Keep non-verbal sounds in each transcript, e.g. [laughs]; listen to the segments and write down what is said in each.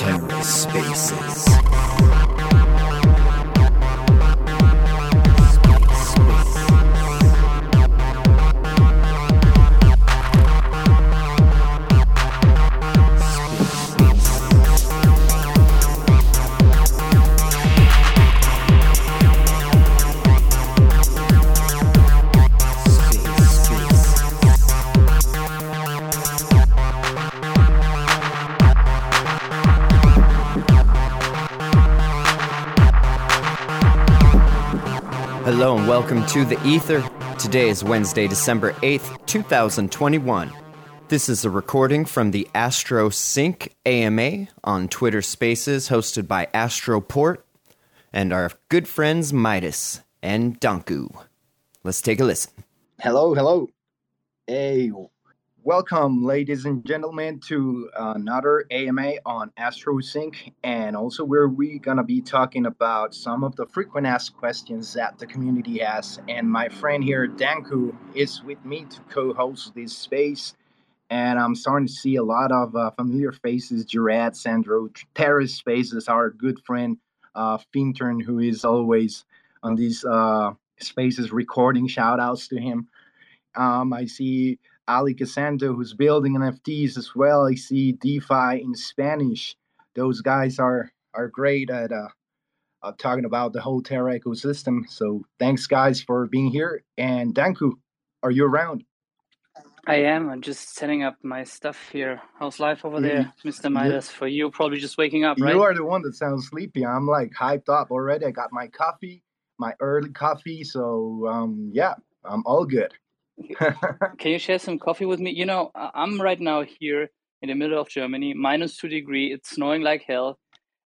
Terra Spaces. Welcome to The Ether. Today is Wednesday, December 8th, 2021. This is a recording from the AstroSync AMA on Twitter Spaces, hosted by Astroport and our good friends Midas and Danku. Let's take a listen. Hello, hello. Hey, Welcome, ladies and gentlemen, to another AMA on AstroSync, and also where we're gonna be talking about some of the frequent asked questions that the community has. And my friend here, Danku, is with me to co-host this space. And I'm starting to see a lot of uh, familiar faces: Gerard, Sandro, Terra Spaces, our good friend uh, Fintern, who is always on these uh, spaces recording. Shout outs to him. Um, I see Ali Casanto, who's building NFTs as well. I see DeFi in Spanish. Those guys are are great at uh, uh, talking about the whole Terra ecosystem. So thanks, guys, for being here. And Danku, are you around? I am. I'm just setting up my stuff here. How's life over there, Mr. Midas? Yeah. For you, probably just waking up, right? You are the one that sounds sleepy. I'm like hyped up already. I got my coffee, my early coffee. So um, yeah, I'm all good. Can you share some coffee with me? You know, I'm right now here in the middle of Germany, minus two degree. It's snowing like hell.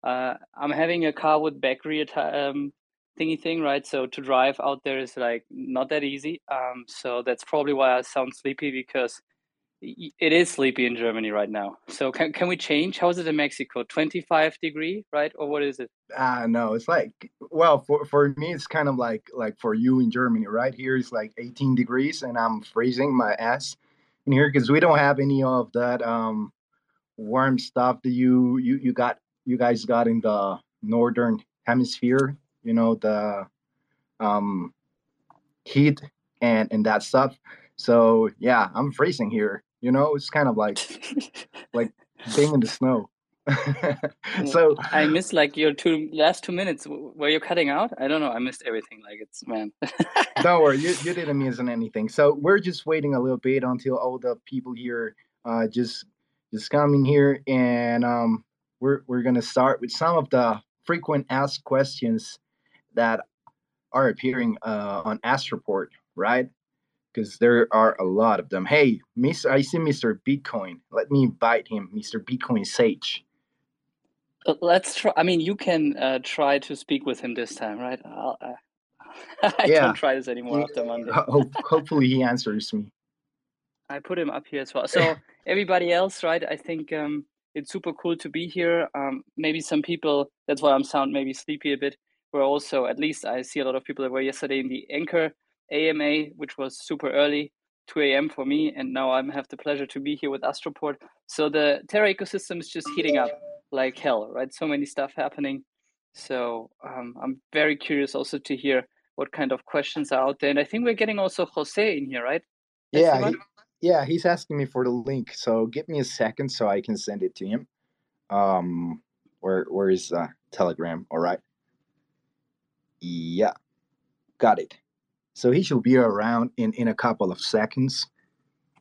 Uh, I'm having a car with battery um, thingy thing, right? So to drive out there is like not that easy. Um, so that's probably why I sound sleepy because it is sleepy in Germany right now. So can can we change? How is it in Mexico? Twenty five degree, right? Or what is it? Ah, uh, no, it's like well for for me it's kind of like like for you in Germany, right? Here it's like eighteen degrees, and I'm freezing my ass in here because we don't have any of that um warm stuff that you you you got you guys got in the northern hemisphere. You know the um heat and and that stuff. So yeah, I'm freezing here you know, it's kind of like [laughs] like being in the snow. [laughs] so I missed like your two last two minutes. Were you cutting out? I don't know. I missed everything. Like it's man. don't worry, you, [laughs] you didn't miss anything. So we're just waiting a little bit until all the people here uh, just just come in here, and um, we're we're gonna start with some of the frequent asked questions that are appearing uh, on Astroport, right? Because there are a lot of them. Hey, Mr. I see Mr. Bitcoin. Let me invite him, Mr. Bitcoin Sage. Uh, let's try. I mean, you can uh, try to speak with him this time, right? Uh, [laughs] I yeah. don't try this anymore after Monday. Hopefully, he answers me. I put him up here as well. [laughs] So everybody else, right? I think um, it's super cool to be here. Um, maybe some people. That's why I'm sound maybe sleepy a bit. Were also at least I see a lot of people that were yesterday in the Anchor AMA, which was super early, 2 a.m. for me, and now I have the pleasure to be here with Astroport. So the Terra ecosystem is just heating up like hell, right? So many stuff happening. So um, I'm very curious also to hear what kind of questions are out there. And I think we're getting also Jose in here, right? yeah, he, yeah, he's asking me for the link. So give me a second so I can send it to him. Um, where where is uh, Telegram? All right. Yeah, got it. So he should be around in, in a couple of seconds.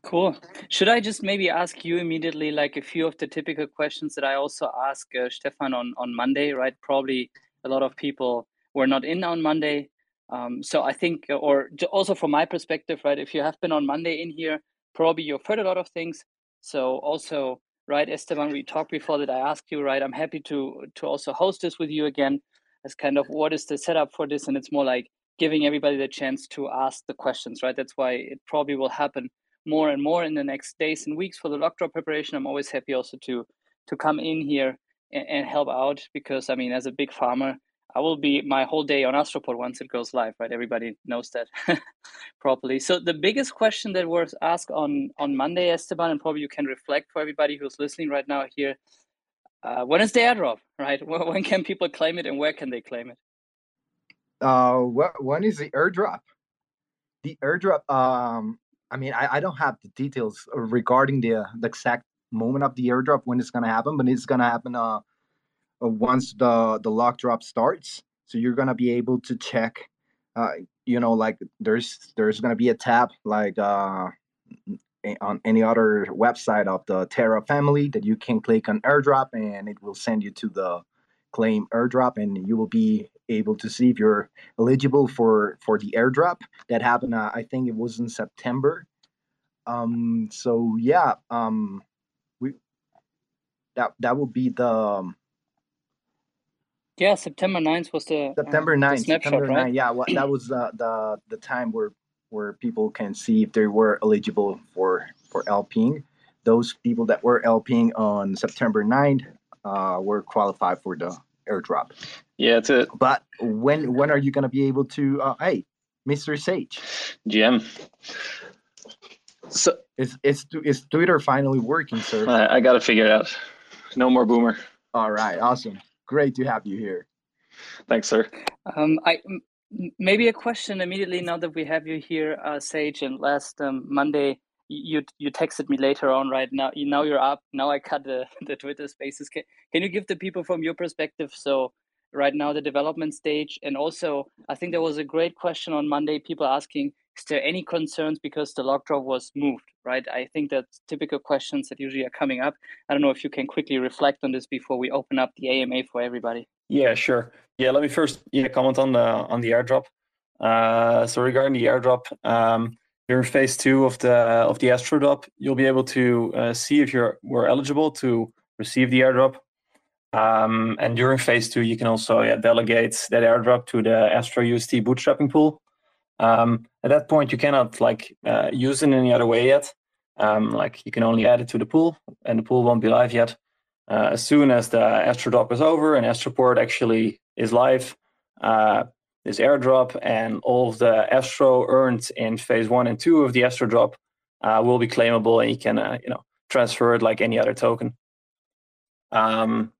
Cool. Should I just maybe ask you immediately, like a few of the typical questions that I also ask uh, Stefan on, on Monday, right? Probably a lot of people were not in on Monday. Um, so I think, uh, or also from my perspective, right? If you have been on Monday in here, probably you've heard a lot of things. So also, right, Esteban, we talked before that I asked you, right? I'm happy to to also host this with you again as kind of what is the setup for this, and it's more like giving everybody the chance to ask the questions, right? That's why it probably will happen more and more in the next days and weeks for the drop preparation. I'm always happy also to to come in here and, and help out because I mean, as a big farmer, I will be my whole day on Astroport once it goes live, right? Everybody knows that [laughs] properly. So the biggest question that was asked on on Monday, Esteban, and probably you can reflect for everybody who's listening right now here. Uh, when is the airdrop, right? [laughs] When can people claim it, and where can they claim it? Uh, what when is the airdrop? The airdrop. Um, I mean, I, I don't have the details regarding the the exact moment of the airdrop when it's gonna happen, but it's gonna happen. Uh, uh, once the the lock drop starts. So you're gonna be able to check. Uh, you know, like there's there's gonna be a tab like uh, on any other website of the Terra family that you can click on airdrop and it will send you to the claim airdrop and you will be able to see if you're eligible for for the airdrop that happened uh, i think it was in september um so yeah um we that that will be the um, yeah, September 9th was the September 9th. The snapshot, September 9th, right? yeah, well, that was the, the the time where where people can see if they were eligible for for LPing. Those people that were LPing on September 9th uh, were qualified for the airdrop. Yeah, that's it. But when when are you going to be able to? Uh, hey, Mr. Sage, GM. So is is is Twitter finally working, sir? I, I got to figure it out. No more boomer. All right, awesome great to have you here. Thanks, sir. Um, I maybe a question immediately now that we have you here, uh, Sage. And last um, Monday, you you texted me later on. Right now, you now you're up. Now I cut the [laughs] the Twitter Spaces. Can can you give the people from your perspective? So right now the development stage, and also I think there was a great question on Monday. People asking is there any concerns because the lock drop was moved, right? I think that's typical questions that usually are coming up. I don't know if you can quickly reflect on this before we open up the AMA for everybody. Yeah, sure. Yeah, let me first yeah comment on the on the airdrop. Uh, so regarding the airdrop, um, during phase two of the of the Astro drop, you'll be able to uh, see if you're were eligible to receive the airdrop. Um, and during phase two, you can also yeah, delegate that airdrop to the Astro UST bootstrapping pool. Um, at that point, you cannot like uh, use it in any other way yet. Um, like you can only add it to the pool, and the pool won't be live yet. Uh, as soon as the AstroDrop is over and Astroport actually is live, uh, this airdrop and all of the Astro earned in phase one and two of the AstroDrop uh, will be claimable, and you can uh, you know transfer it like any other token. Um,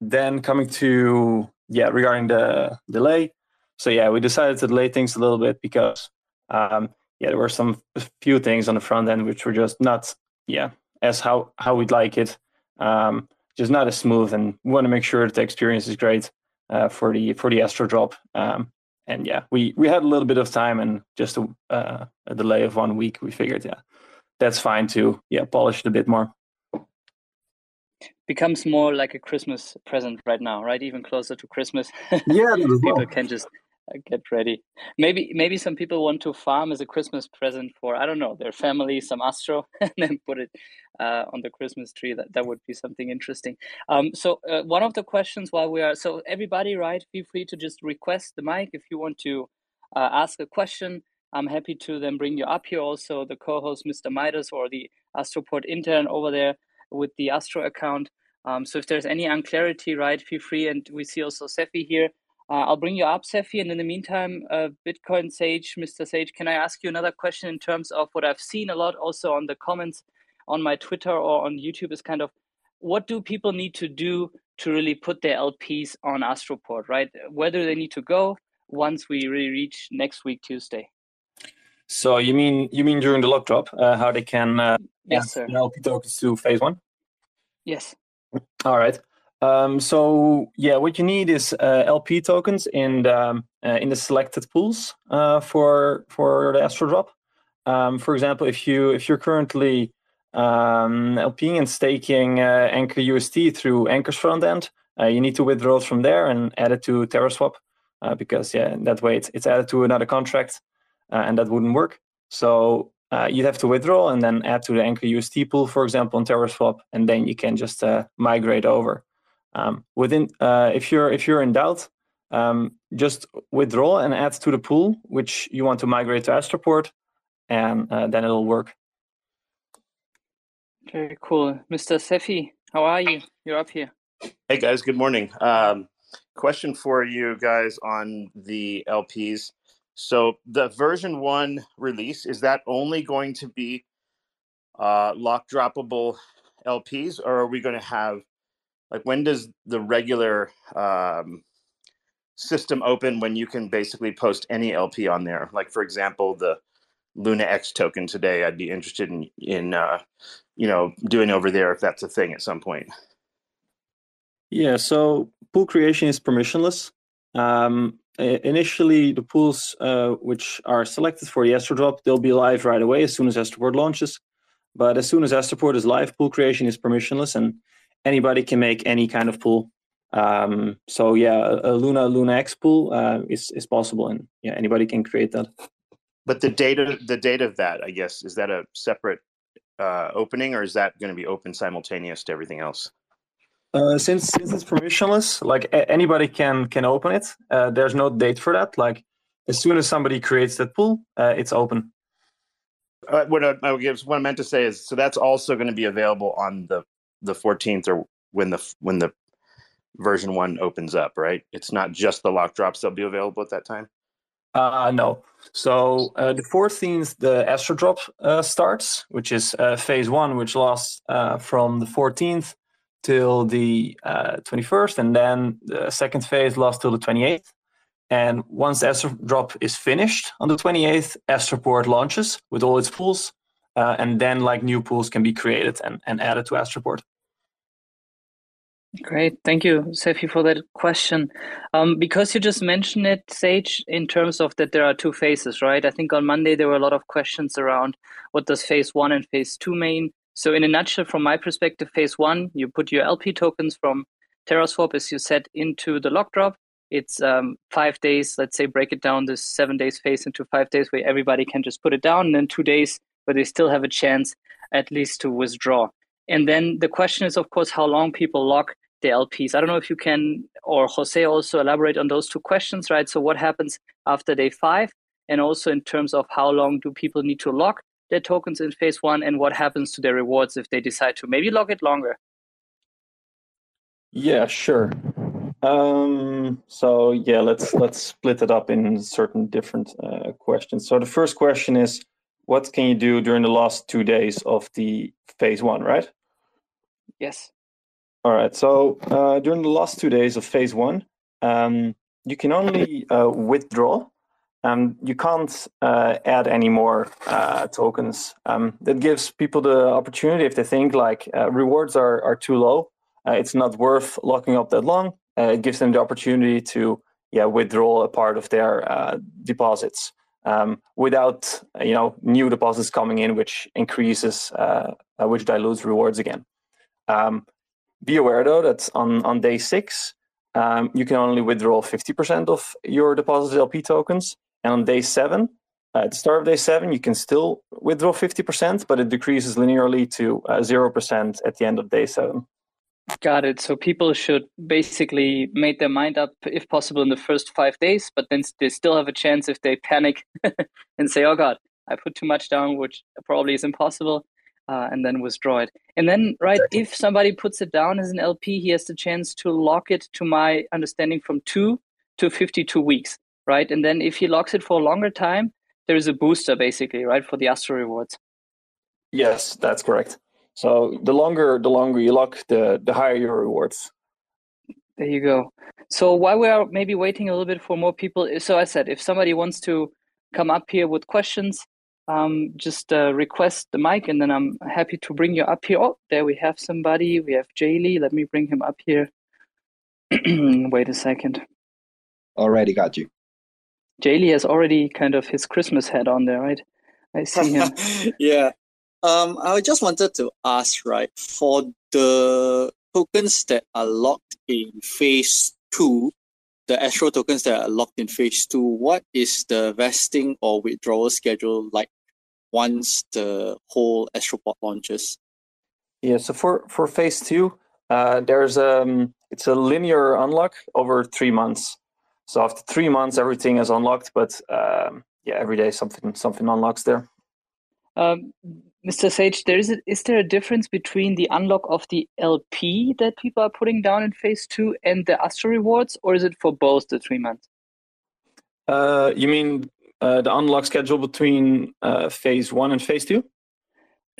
then coming to yeah regarding the delay, so yeah, we decided to delay things a little bit because um, yeah, there were some few things on the front end which were just not yeah as how how we'd like it, um, just not as smooth, and want to make sure that the experience is great uh, for the for the Astro drop. Um, and yeah, we we had a little bit of time and just a, uh, a delay of one week. We figured yeah, that's fine to yeah polish it a bit more becomes more like a Christmas present right now, right? Even closer to Christmas. [laughs] Yeah, people can just get ready. Maybe maybe some people want to farm as a Christmas present for I don't know their family some Astro [laughs] and then put it uh, on the Christmas tree. That that would be something interesting. Um, so uh, one of the questions while we are so everybody right, feel free to just request the mic if you want to uh, ask a question. I'm happy to then bring you up here. Also the co-host Mr. Midas or the Astroport intern over there with the Astro account. Um, so if there's any unclarity, right, feel free. And we see also Cephii here uh, I'll bring you up, Cephii. And in the meantime, uh, Bitcoin Sage, Mr. Sage, can I ask you another question in terms of what I've seen a lot also on the comments on my Twitter or on YouTube is kind of what do people need to do to really put their LPs on Astroport, right? Where do they need to go once we really reach next week, Tuesday? So you mean you mean during the lock drop, uh, how they can uh, yes, sir. LP tokens to phase one? Yes. All right. Um, so yeah, what you need is uh, LP tokens in the, um, uh, in the selected pools uh, for for the Astro drop. Um, for example, if you if you're currently um, LPing and staking uh, Anchor UST through Anchor's front end, uh, you need to withdraw it from there and add it to TerraSwap uh, because yeah, that way it's, it's added to another contract and that wouldn't work. So you'd have to withdraw and then add to the Anchor UST pool, for example, on TerraSwap, and then you can just migrate over. Um, within, uh, if you're if you're in doubt, um, just withdraw and add to the pool which you want to migrate to Astroport, and uh, then it'll work. Very cool, Mr. Cephii. How are you? You're up here. Hey guys, good morning. Um, question for you guys on the LPs. So the version one release is that only going to be uh, lock droppable LPs, or are we going to have like when does the regular um, system open when you can basically post any LP on there? Like for example, the Luna X token today. I'd be interested in in uh, you know doing over there if that's a thing at some point. Yeah, so pool creation is permissionless. Um, initially, the pools uh, which are selected for the Astrodrop, they'll be live right away as soon as Astroport launches. But as soon as Astroport is live, pool creation is permissionless, and anybody can make any kind of pool. Um, so yeah, a Luna Luna X pool uh, is is possible, and yeah, anybody can create that. But the data, the date of that, I guess, is that a separate uh, opening, or is that going to be open simultaneous to everything else? Uh, since since it's permissionless, like a- anybody can can open it. Uh, there's no date for that. Like as soon as somebody creates that pool, uh, it's open. Uh, what, I, what I meant to say is, so that's also going to be available on the the 14th, or when the when the version one opens up, right? It's not just the lock drops that'll be available at that time. Uh, no. So uh, the 14th, the Astrodrop uh, starts, which is uh, phase one, which lasts uh, from the 14th till the 21st, uh, and then the second phase lasts till the 28th. And once the Astrodrop is finished on the 28th, Astroport launches with all its pools, and then like new pools can be created and, and added to Astroport. Great. Thank you, Cephii, for that question. Um, because you just mentioned it, Sage, in terms of that there are two phases, right? I think on Monday there were a lot of questions around what does phase one and phase two mean. So, in a nutshell, from my perspective, phase one, you put your LP tokens from TerraSwap, as you said, into the lock drop. It's um, five days, let's say, break it down this seven days phase into five days where everybody can just put it down, and then two days where they still have a chance at least to withdraw. And then the question is, of course, how long people lock the LPs. I don't know if you can or Jose also elaborate on those two questions, right? So what happens after day five, and also in terms of how long do people need to lock their tokens in phase one, and what happens to their rewards if they decide to maybe lock it longer? Yeah, sure. Um, so yeah, let's let's split it up in certain different uh, questions. So the first question is, what can you do during the last two days of the phase one, right? Yes. All right. So uh, during the last two days of phase one, um, you can only uh, withdraw. Um, you can't uh, add any more uh, tokens. Um, that gives people the opportunity if they think like uh, rewards are, are too low, uh, it's not worth locking up that long. it gives them the opportunity to yeah withdraw a part of their deposits um, without you know new deposits coming in, which increases which dilutes rewards again. Um, be aware though that on, on day six, um, you can only withdraw 50% of your deposited LP tokens. And on day seven, uh, at the start of day seven, you can still withdraw 50%, but it decreases linearly to uh, 0% at the end of day seven. Got it. So people should basically make their mind up, if possible, in the first five days, but then they still have a chance if they panic [laughs] and say, oh God, I put too much down, which probably is impossible uh, and then withdraw it. And then, right, exactly. if somebody puts it down as an LP, he has the chance to lock it, to my understanding, from two to 52 weeks, right? And then if he locks it for a longer time, there is a booster basically, right, for the Astro rewards. Yes, that's correct. So the longer the longer you lock, the the higher your rewards. There you go. So while we are maybe waiting a little bit for more people, so I said if somebody wants to come up here with questions, um, just uh, request the mic and then I'm happy to bring you up here. Oh, there we have somebody. We have Jaylee. Let me bring him up here. [clears throat] Wait a second. Already got you. Jaylee has already kind of his Christmas hat on there, right? I see him. [laughs] yeah. Um, I just wanted to ask, right, for the tokens that are locked in phase two, the Astro tokens that are locked in phase two, what is the vesting or withdrawal schedule like once the whole Astroport launches? Yeah, so for, for phase two, uh, there's um it's a linear unlock over three months. So after three months, everything is unlocked, but um, yeah, every day something something unlocks there. Um, Mr. Sage, there is a, is there a difference between the unlock of the LP that people are putting down in phase two and the Astro rewards, or is it for both the three months? Uh, you mean uh, the unlock schedule between uh, phase one and phase two?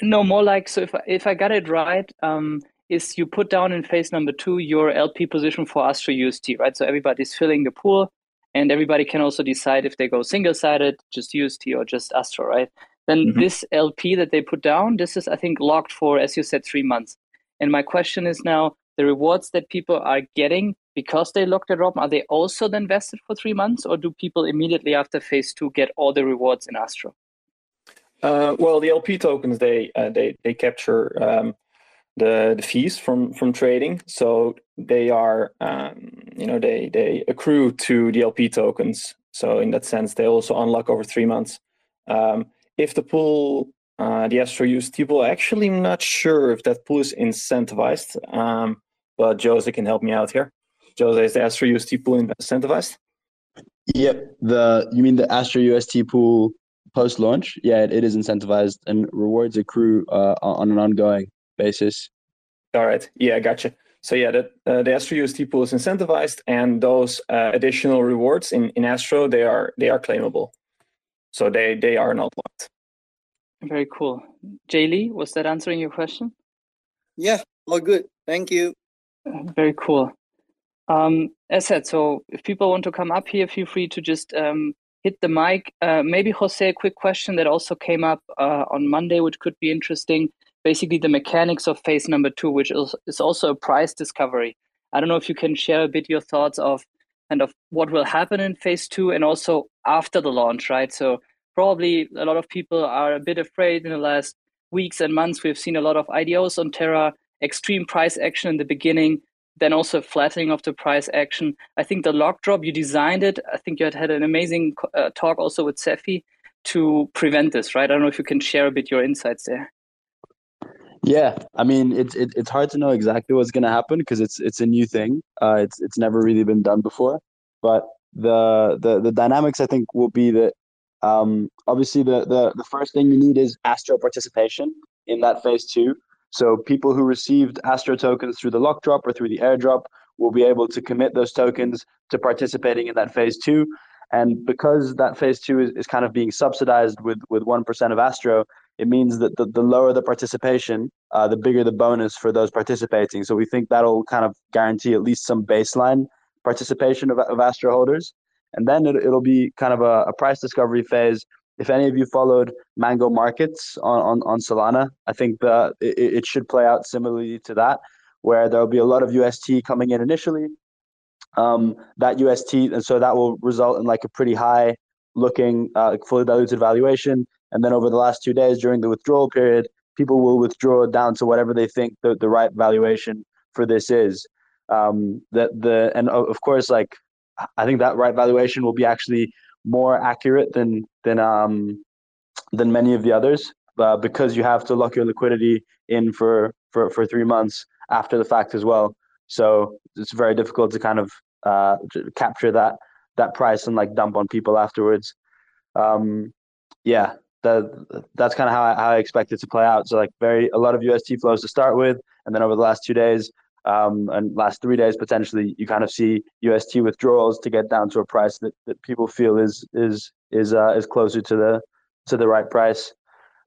No, more like so. If I, if I got it right, um, is you put down in phase number two your LP position for Astro UST, right? So everybody's filling the pool, and everybody can also decide if they go single sided, just UST, or just Astro, right? then mm-hmm. this LP that they put down, this is, I think, locked for, as you said, three months. And my question is now the rewards that people are getting because they locked it up, are they also then vested for three months, or do people immediately after phase two get all the rewards in Astro? Uh, well, the LP tokens they uh, they they capture um, the the fees from from trading, so they are um, you know they they accrue to the LP tokens. So in that sense, they also unlock over three months. Um, if the pool, uh, the Astro UST pool, actually I'm not sure if that pool is incentivized, um, but Jose can help me out here. Jose, is the Astro UST pool incentivized? Yep. The you mean the Astro UST pool post launch? Yeah, it, it is incentivized and rewards accrue uh, on an ongoing basis. All right. Yeah, gotcha. So yeah, that, uh, the Astro UST pool is incentivized, and those uh, additional rewards in, in Astro they are they are claimable. So they they are not locked. Very cool. Jay Lee, was that answering your question? Yeah, all good. Thank you. Very cool. Um, as said, so if people want to come up here, feel free to just um, hit the mic. Uh, maybe Jose, a quick question that also came up uh, on Monday, which could be interesting. Basically, the mechanics of phase number two, which is, also a price discovery. I don't know if you can share a bit your thoughts of kind of what will happen in phase two and also after the launch, right? So probably a lot of people are a bit afraid in the last weeks and months. We've seen a lot of IDOs on Terra, extreme price action in the beginning, then also flattening of the price action. I think the lock drop, you designed it. I think you had had an amazing uh, talk also with Cephii to prevent this, right? I don't know if you can share a bit your insights there. Yeah, I mean it's it, it's hard to know exactly what's going to happen because it's it's a new thing. Uh, it's it's never really been done before. But the the the dynamics I think will be that um, obviously the, the the first thing you need is Astro participation in that phase two. So people who received Astro tokens through the lock drop or through the airdrop will be able to commit those tokens to participating in that phase two. And because that phase two is, is kind of being subsidized with with one percent of Astro, it means that the, the lower the participation, uh, the bigger the bonus for those participating. So we think that'll kind of guarantee at least some baseline participation of, of Astro holders. And then it, it'll be kind of a, a price discovery phase. If any of you followed Mango Markets on, on, on Solana, I think the, it, it should play out similarly to that, where there'll be a lot of UST coming in initially. Um, that UST, and so that will result in like a pretty high looking uh, fully diluted valuation and then over the last two days during the withdrawal period, people will withdraw down to whatever they think the, the right valuation for this is. Um, that the and of course, like I think that right valuation will be actually more accurate than than um, than many of the others uh, because you have to lock your liquidity in for, for for three months after the fact as well. So it's very difficult to kind of uh, capture that that price and like dump on people afterwards. Um, yeah, that that's kind of how I, how I expect it to play out. So like very a lot of UST flows to start with, and then over the last two days um, and last three days potentially, you kind of see UST withdrawals to get down to a price that, that people feel is is is uh, is closer to the to the right price.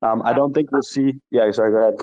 Um, I don't think we'll see. Yeah, sorry. Go ahead.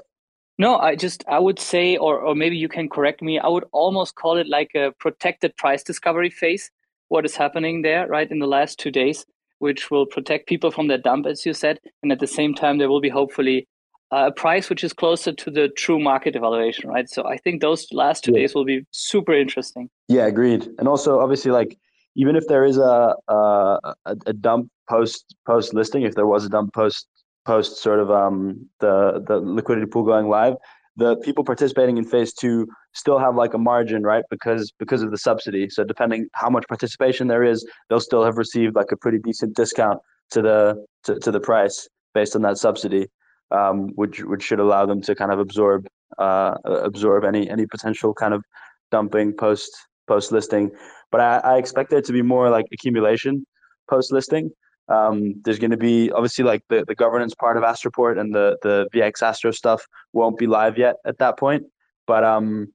No, I just I would say, or or maybe you can correct me. I would almost call it like a protected price discovery phase. What is happening there, right, in the last two days? Which will protect people from their dump, as you said. And at the same time, there will be hopefully a price which is closer to the true market evaluation, right? So I think those last two yeah. days will be super interesting. Yeah, agreed. And also, obviously, like even if there is a a, a dump post post listing, if there was a dump post post sort of um the the liquidity pool going live, the people participating in phase two still have like a margin, right? Because because of the subsidy. So depending how much participation there is, they'll still have received like a pretty decent discount to the to, to the price based on that subsidy, um, which which should allow them to kind of absorb uh, absorb any any potential kind of dumping post post listing. But I, I expect there to be more like accumulation post listing. Um, there's going to be obviously like the, the governance part of Astroport and the the VX Astro stuff won't be live yet at that point. But um,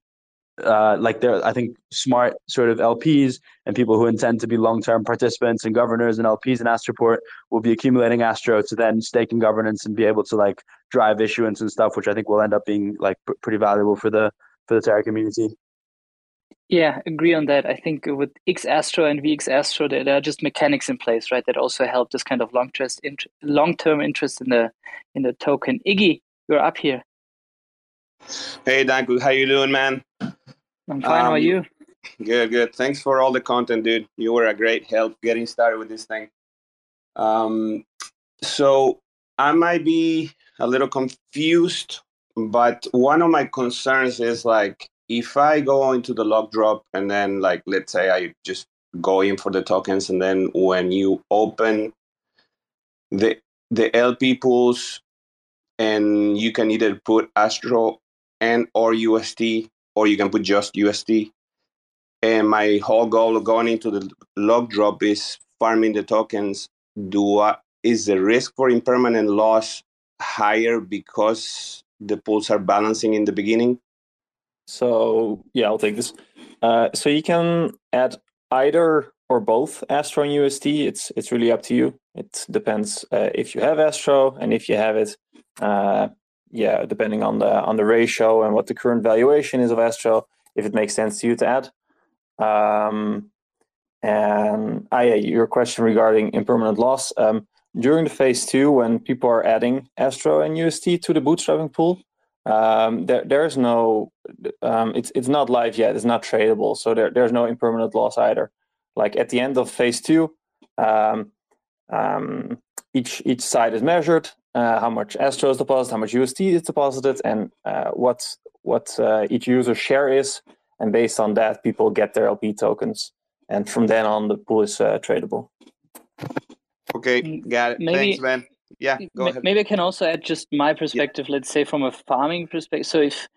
uh, like there, I think smart sort of LPs and people who intend to be long term participants and governors and LPs in Astroport will be accumulating Astro to then stake in governance and be able to like drive issuance and stuff, which I think will end up being like p- pretty valuable for the for the Terra community. Yeah, agree on that. I think with X Astro and VX Astro, there, there are just mechanics in place, right, that also help this kind of long term long term interest in the in the token. Iggy, you're up here. Hey Danku, how you doing, man? I'm fine. Um, how are um, you? Good, good. Thanks for all the content, dude. You were a great help getting started with this thing. Um, so I might be a little confused, but one of my concerns is like if I go into the lock drop and then like let's say I just go in for the tokens and then when you open the the LP pools and you can either put Astro and or UST or you can put just UST. And my whole goal of going into the lock drop is farming the tokens. Do I, is the risk for impermanent loss higher because the pools are balancing in the beginning? So yeah, I'll take this. Uh, so you can add either or both Astro and UST. It's it's really up to you. It depends uh, if you have Astro and if you have it. Uh, yeah, depending on the on the ratio and what the current valuation is of Astro, if it makes sense to you to add. Um, and ah, yeah, your question regarding impermanent loss. Um, during the phase two, when people are adding Astro and UST to the bootstrapping pool, um, there there's no um, it's it's not live yet it's not tradable so there, there's no impermanent loss either. Like at the end of phase two um, um each each side is measured uh, how much astro is deposited how much ust is deposited and uh, what what uh, each user share is and based on that people get their lp tokens and from then on the pool is uh, tradable. Okay got it. Maybe, thanks man yeah go ahead. maybe i can also add just my perspective yeah. let's say from a farming perspective. So if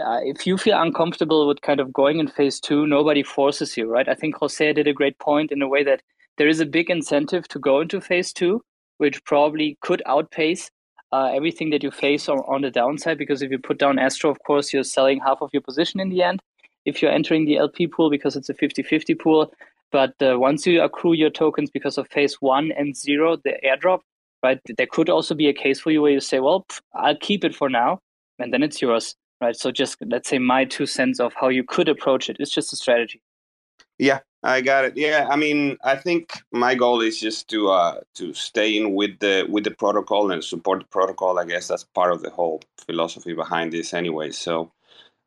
uh, if you feel uncomfortable with kind of going in phase two nobody forces you right? I think jose did a great point in a way that there is a big incentive to go into phase two which probably could outpace uh, everything that you face on, on the downside because if you put down astro of course you're selling half of your position in the end if you're entering the lp pool because it's a 50-50 pool. But uh, once you accrue your tokens because of phase one and zero the airdrop right? There could also be a case for you where you say, well, pff, I'll keep it for now, and then it's yours, right? So just let's say my two cents of how you could approach it. It's just a strategy. Yeah, I got it. Yeah, I mean, I think my goal is just to uh, to stay in with the with the protocol and support the protocol. I guess that's part of the whole philosophy behind this, anyway. So,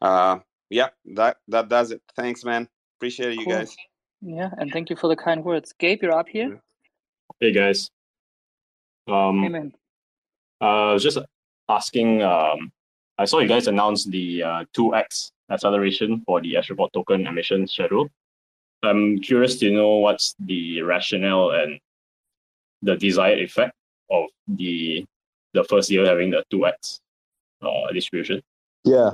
uh, yeah, that that does it. Thanks, man. Appreciate it, you cool. guys. Yeah, and thank you for the kind words. Gabe, you're up here. Hey guys, um, Amen. Uh, I was just asking. Um, I saw you guys announce the uh, 2x acceleration for the Astroport token emission schedule. I'm curious to know what's the rationale and the desired effect of the the first year having the 2x uh, distribution. Yeah,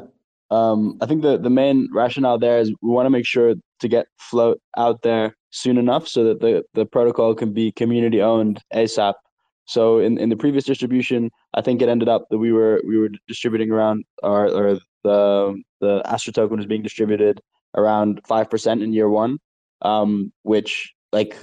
um, I think the, the main rationale there is we want to make sure to get float out there soon enough so that the, the protocol can be community owned ASAP so in, in the previous distribution, I think it ended up that we were we were distributing around or or the the Astro token was being distributed around five percent in year one, um, which like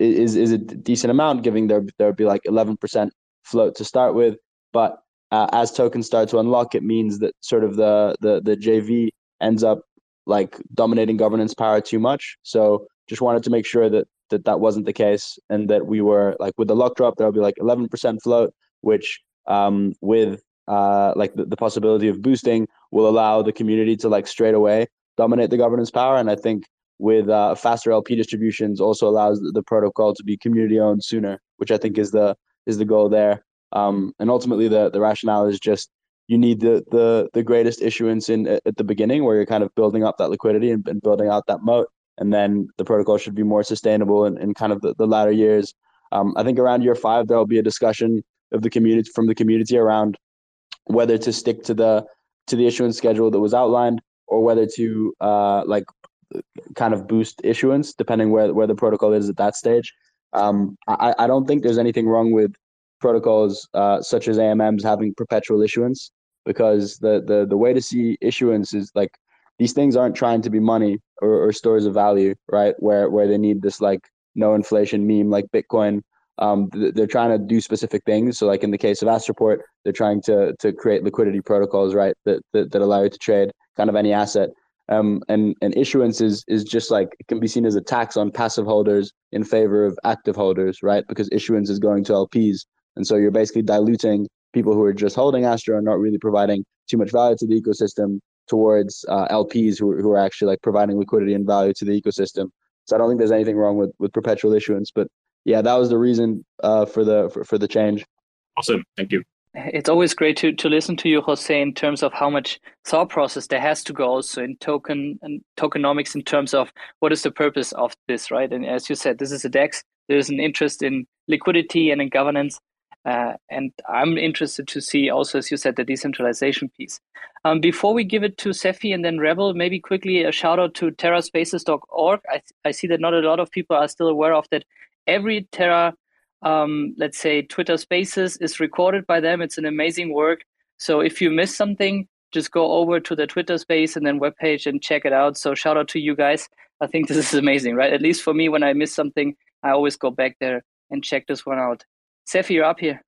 is is a decent amount, given there there would be like eleven percent float to start with. But uh, as tokens start to unlock, it means that sort of the the the JV ends up like dominating governance power too much. So just wanted to make sure that that that wasn't the case and that we were like with the lock drop there'll be like 11% float which um, with uh, like the, the possibility of boosting will allow the community to like straight away dominate the governance power. And i think with uh, faster lp distributions also allows the, the protocol to be community owned sooner which i think is the is the goal there. Um, and ultimately the the rationale is just you need the the the greatest issuance in at the beginning where you're kind of building up that liquidity and, and building out that moat and then the protocol should be more sustainable in, in kind of the, the latter years. Um, I think around year five there will be a discussion of the community from the community around whether to stick to the to the issuance schedule that was outlined or whether to uh, like kind of boost issuance depending where where the protocol is at that stage. Um, I, I don't think there's anything wrong with protocols uh, such as AMMs having perpetual issuance because the, the, the way to see issuance is like these things aren't trying to be money or, or stores of value, right? Where where they need this like no inflation meme like Bitcoin. Um, they're trying to do specific things. So like in the case of Astroport, they're trying to to create liquidity protocols, right? That that, that allow you to trade kind of any asset. Um, and and issuance is is just like it can be seen as a tax on passive holders in favor of active holders, right? Because issuance is going to LPs, and so you're basically diluting people who are just holding Astro and not really providing too much value to the ecosystem towards uh, LPs who who are actually like providing liquidity and value to the ecosystem. So I don't think there's anything wrong with with perpetual issuance, but yeah, that was the reason uh, for the for, for the change. Awesome, thank you it's always great to, to listen to you, Jose, in terms of how much thought process there has to go also in token and tokenomics in terms of what is the purpose of this, right? And as you said, this is a DEX. There's an interest in liquidity and in governance. Uh, and I'm interested to see also, as you said, the decentralization piece. Um, before we give it to Cephii and then Rebel, maybe quickly a shout out to terraspaces.org. I, I see that not a lot of people are still aware of that every Terra um, let's say Twitter Spaces is recorded by them. It's an amazing work. So if you miss something, just go over to the Twitter space and then webpage and check it out. So shout out to you guys. I think this is amazing, right? At least for me, when I miss something, I always go back there and check this one out. Cephii, you're up here.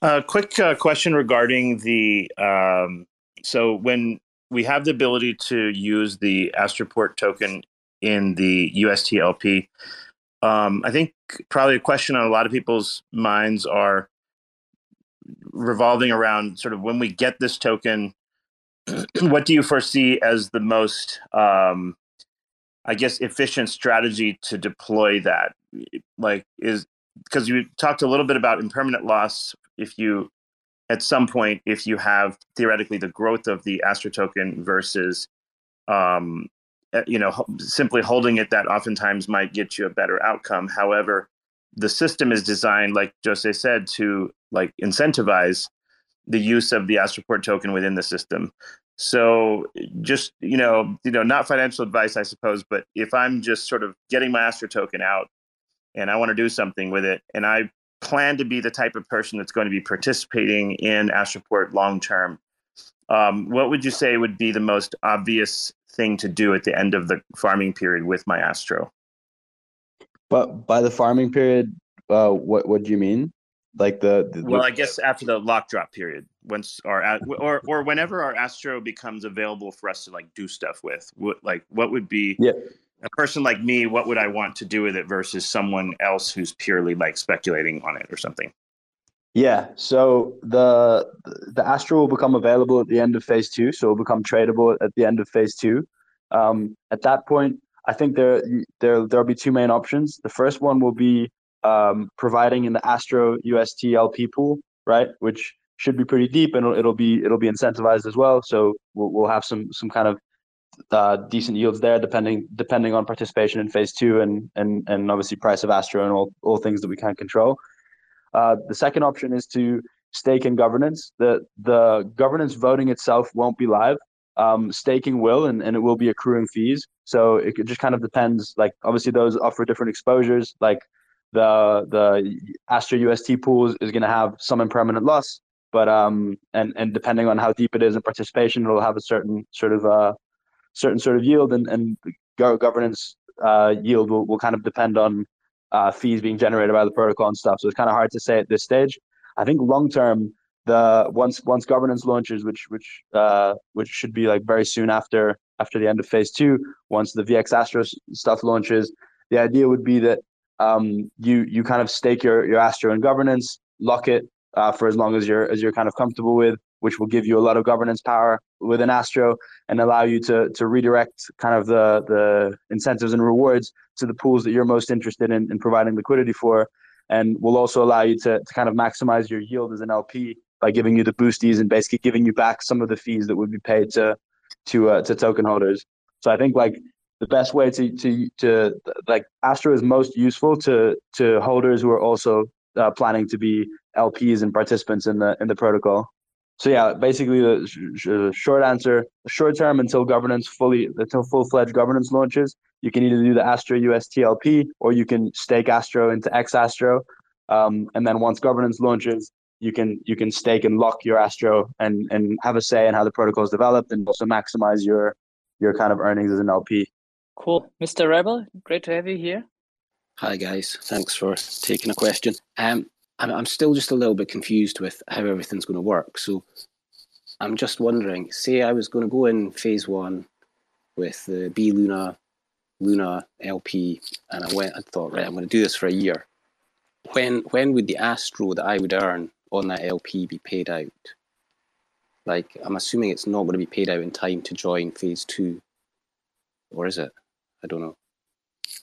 A uh, quick uh, question regarding the um, so when we have the ability to use the Astroport token in the USTLP, um, I think probably a question on a lot of people's minds are revolving around sort of when we get this token, [clears throat] what do you foresee as the most, um, I guess, efficient strategy to deploy that? Like, is because you talked a little bit about impermanent loss. If you, at some point, if you have theoretically the growth of the Astro token versus um, uh, you know, simply holding it that oftentimes might get you a better outcome. However, the system is designed, like Jose said, to like incentivize the use of the Astroport token within the system. So just you know, you know, not financial advice, I suppose, but if I'm just sort of getting my Astro token out and I want to do something with it, and I plan to be the type of person that's going to be participating in Astroport long term, um, what would you say would be the most obvious thing to do at the end of the farming period with my Astro. But by the farming period, uh, what what do you mean? Like the, the well, I guess after the lock drop period, once our or or whenever our Astro becomes available for us to like do stuff with, what like what would be yeah. A person like me? What would I want to do with it versus someone else who's purely like speculating on it or something? Yeah, so the the Astro will become available at the end of phase two, so it will become tradable at the end of phase two. Um, at that point, I think there there there'll be two main options. The first one will be um, providing in the Astro UST LP pool, right, which should be pretty deep and it'll, it'll be it'll be incentivized as well. So we'll we'll have some some kind of uh, decent yields there, depending depending on participation in phase two and and and obviously price of Astro and all all things that we can't control. Uh, the second option is to stake in governance. The the governance voting itself won't be live. Um, staking will, and, and it will be accruing fees. So it just kind of depends. Like obviously those offer different exposures. Like the the Astro UST pools is going to have some impermanent loss, but um and and depending on how deep it is in participation, it'll have a certain sort of uh certain sort of yield, and and governance uh, yield will, will kind of depend on uh, fees being generated by the protocol and stuff. So it's kind of hard to say at this stage. I think long term, the once once governance launches, which which uh, which should be like very soon after after the end of phase two, once the VX Astro stuff launches, the idea would be that um, you you kind of stake your your Astro in governance, lock it uh, for as long as you're as you're kind of comfortable with, which will give you a lot of governance power within Astro and allow you to to redirect kind of the the incentives and rewards to the pools that you're most interested in, in providing liquidity for, and will also allow you to, to kind of maximize your yield as an LP by giving you the boosties and basically giving you back some of the fees that would be paid to to uh, to token holders. So I think like the best way to to to like Astro is most useful to to holders who are also uh, planning to be LPs and participants in the in the protocol. So yeah, basically the sh- sh- short answer, short term until governance fully until full fledged governance launches, you can either do the Astro USTLP or you can stake Astro into X Astro, um, and then once governance launches, you can you can stake and lock your Astro and and have a say in how the protocol is developed and also maximize your your kind of earnings as an LP. Cool, Mr. Rebel, great to have you here. Hi guys, thanks for taking a question. Um, I'm still just a little bit confused with how everything's going to work. So I'm just wondering, say I was going to go in phase one with the B Luna Luna LP, and I went and thought, right, I'm going to do this for a year. When when would the Astro that I would earn on that LP be paid out? Like, I'm assuming it's not going to be paid out in time to join phase two, or is it? I don't know.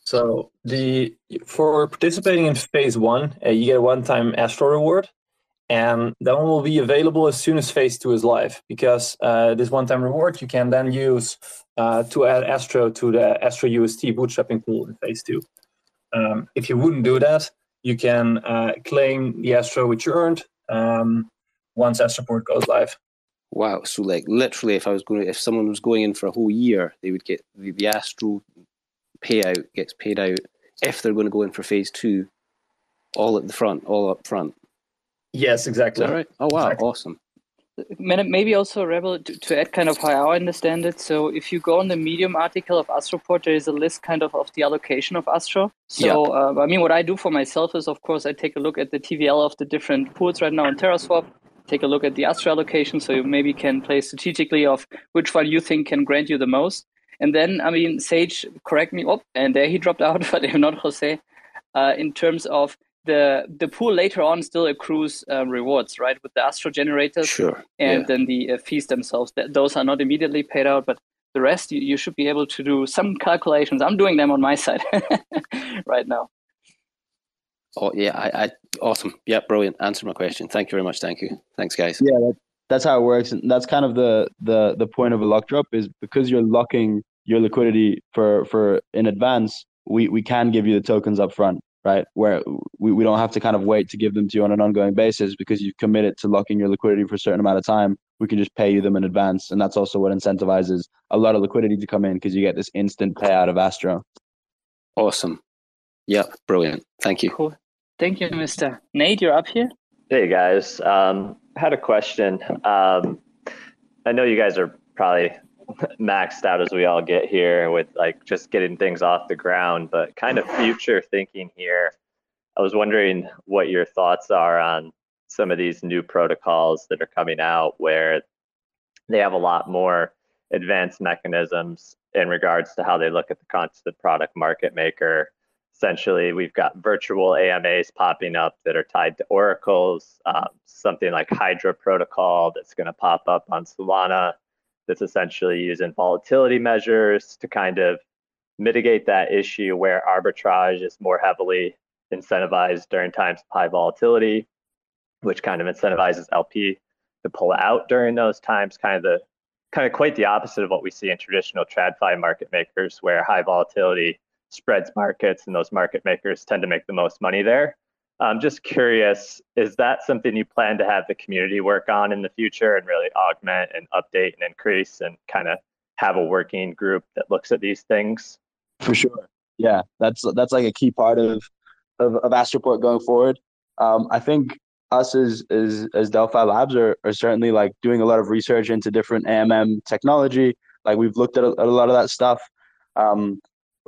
So the for participating in phase one, uh, you get a one-time Astro reward, and that one will be available as soon as phase two is live. Because uh, this one-time reward you can then use uh, to add Astro to the Astro UST bootstrapping pool in phase two. Um, if you wouldn't do that, you can uh, claim the Astro which you earned um, once Astroport goes live. Wow. So like literally if I was going if someone was going in for a whole year, they would get the, the Astro payout gets paid out if they're going to go in for phase two, all at the front, all up front. Yes, exactly. that right? Oh wow, Exactly. awesome. Maybe also, Rebel, to, to add kind of how I understand it. So, if you go on the Medium article of Astroport, there is a list kind of of the allocation of Astro. So, uh, I mean, what I do for myself is, of course, I take a look at the TVL of the different pools right now in TerraSwap, take a look at the Astro allocation, so you maybe can play strategically of which one you think can grant you the most. And then, I mean, Sage, correct me, oh, and there he dropped out, [laughs] but if not Jose, uh, in terms of the the pool later on still accrues uh, rewards, right, with the Astro generators Sure. and yeah. then the uh, fees themselves. Th- those are not immediately paid out, but the rest you, you should be able to do some calculations. I'm doing them on my [laughs] side [laughs] right now. Oh yeah, I, I awesome. Yeah, brilliant. Answer my question. Thank you very much. Thank you. Thanks, guys. Yeah, that, that's how it works, and that's kind of the the the point of a lock drop is because you're locking your liquidity for for in advance. We we can give you the tokens up front, right? Where we, we don't have to kind of wait to give them to you on an ongoing basis because you've committed to locking your liquidity for a certain amount of time. We can just pay you them in advance, and that's also what incentivizes a lot of liquidity to come in because you get this instant payout of Astro. Awesome. Yeah, brilliant. Thank you. Cool. Thank you, Mr. Nate. You're up here. Hey guys, um, had a question. Um, I know you guys are probably [laughs] maxed out as we all get here with like just getting things off the ground, but kind of future thinking here. I was wondering what your thoughts are on some of these new protocols that are coming out where they have a lot more advanced mechanisms in regards to how they look at the constant product market maker essentially we've got virtual AMMs popping up that are tied to oracles, um, something like Hydra protocol that's going to pop up on Solana that's essentially using volatility measures to kind of mitigate that issue where arbitrage is more heavily incentivized during times of high volatility, which kind of incentivizes LP to pull out during those times, kind of the kind of quite the opposite of what we see in traditional TradFi market makers, where high volatility spreads markets and those market makers tend to make the most money there. I'm just curious, is that something you plan to have the community work on in the future and really augment and update and increase and kind of have a working group that looks at these things? For sure. Yeah, that's that's like a key part of of, of Astroport going forward. Um, I think us as as as Delphi Labs are, are certainly like doing a lot of research into different AMM technology. Like we've looked at a, a lot of that stuff. Um,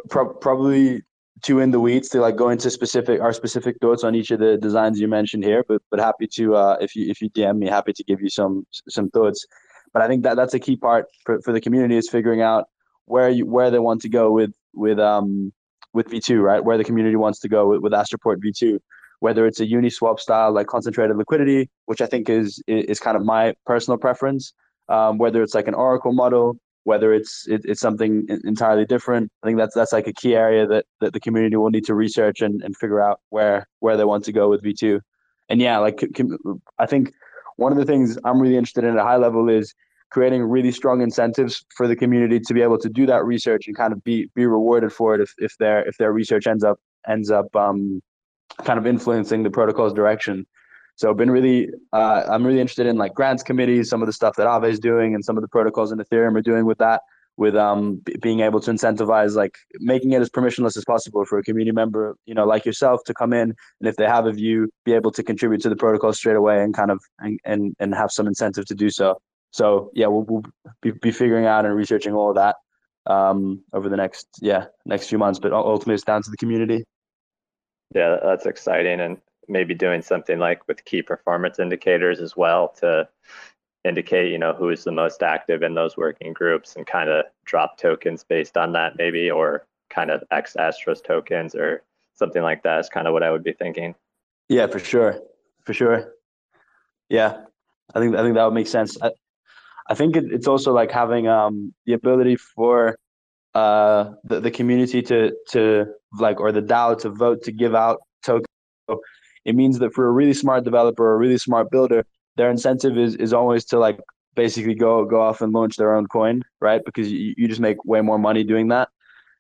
pro- probably too in the weeds to like go into specific our specific thoughts on each of the designs you mentioned here. But but happy to uh, if you if you DM me, happy to give you some some thoughts. But I think that that's a key part for, for the community is figuring out where you where they want to go with with um with V2, right? Where the community wants to go with, with Astroport V2, whether it's a Uniswap style like concentrated liquidity, which I think is is kind of my personal preference, um, whether it's like an Oracle model, whether it's it, it's something entirely different. I think that's that's like a key area that, that the community will need to research and, and figure out where where they want to go with V2. And yeah, like I think one of the things I'm really interested in at a high level is creating really strong incentives for the community to be able to do that research and kind of be be rewarded for it if, if their if their research ends up ends up um, kind of influencing the protocol's direction. So been really, uh, I'm really interested in like grants committees, some of the stuff that Aave is doing, and some of the protocols in Ethereum are doing with that, with um b- being able to incentivize like making it as permissionless as possible for a community member, you know, like yourself, to come in and if they have a view, be able to contribute to the protocol straight away and kind of and and, and have some incentive to do so. So yeah, we'll, we'll be, be figuring out and researching all of that um, over the next yeah next few months. But ultimately, it's down to the community. Yeah, that's exciting, and maybe doing something like with key performance indicators as well to indicate, you know, who is the most active in those working groups and kind of drop tokens based on that, maybe, or kind of X Astros tokens or something like that is kind of what I would be thinking. Yeah, for sure, for sure. Yeah, I think I think that would make sense. I, I think it, it's also like having um the ability for uh the, the community to to like or the DAO to vote to give out tokens. So it means that for a really smart developer or a really smart builder, their incentive is is always to like basically go go off and launch their own coin, right? Because you, you just make way more money doing that.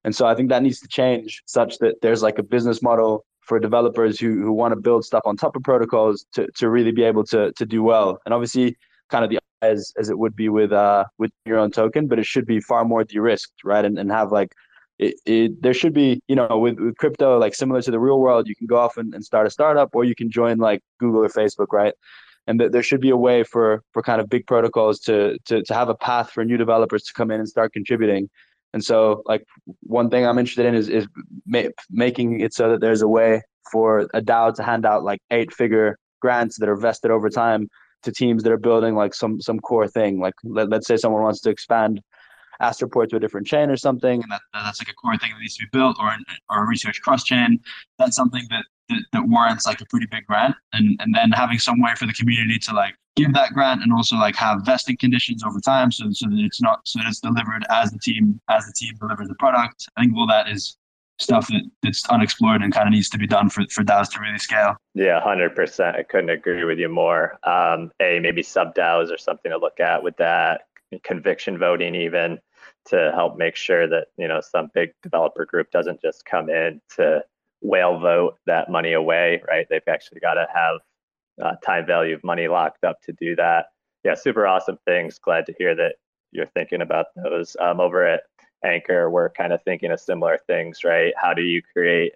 And so I think that needs to change such that there's like a business model for developers who, who want to build stuff on top of protocols to, to really be able to to do well. And obviously kind of the as as it would be with uh with your own token, but it should be far more de-risked, right? And and have like it, it there should be, you know, with, with crypto, like similar to the real world, you can go off and, and start a startup or you can join like Google or Facebook, right? And th- there should be a way for for kind of big protocols to to to have a path for new developers to come in and start contributing. And so, like one thing I'm interested in is is ma- making it so that there's a way for a DAO to hand out like eight figure grants that are vested over time to teams that are building like some some core thing. Like let, let's say someone wants to expand Astroport to a different chain or something, and that, that's like a core thing that needs to be built, or or a research cross chain. That's something that, that that warrants like a pretty big grant, and and then having some way for the community to like give that grant and also like have vesting conditions over time, so so that it's not so that it's delivered as the team as the team delivers the product. I think all that is stuff that, that's unexplored and kind of needs to be done for, for DAOs to really scale. Yeah, 100%. I couldn't agree with you more. Um, a, maybe sub DAOs or something to look at with that, conviction voting even to help make sure that, you know, some big developer group doesn't just come in to whale vote that money away, right? They've actually got to have uh, time value of money locked up to do that. Yeah, super awesome things. Glad to hear that you're thinking about those um, over at Anchor, we're kind of thinking of similar things, right? How do you create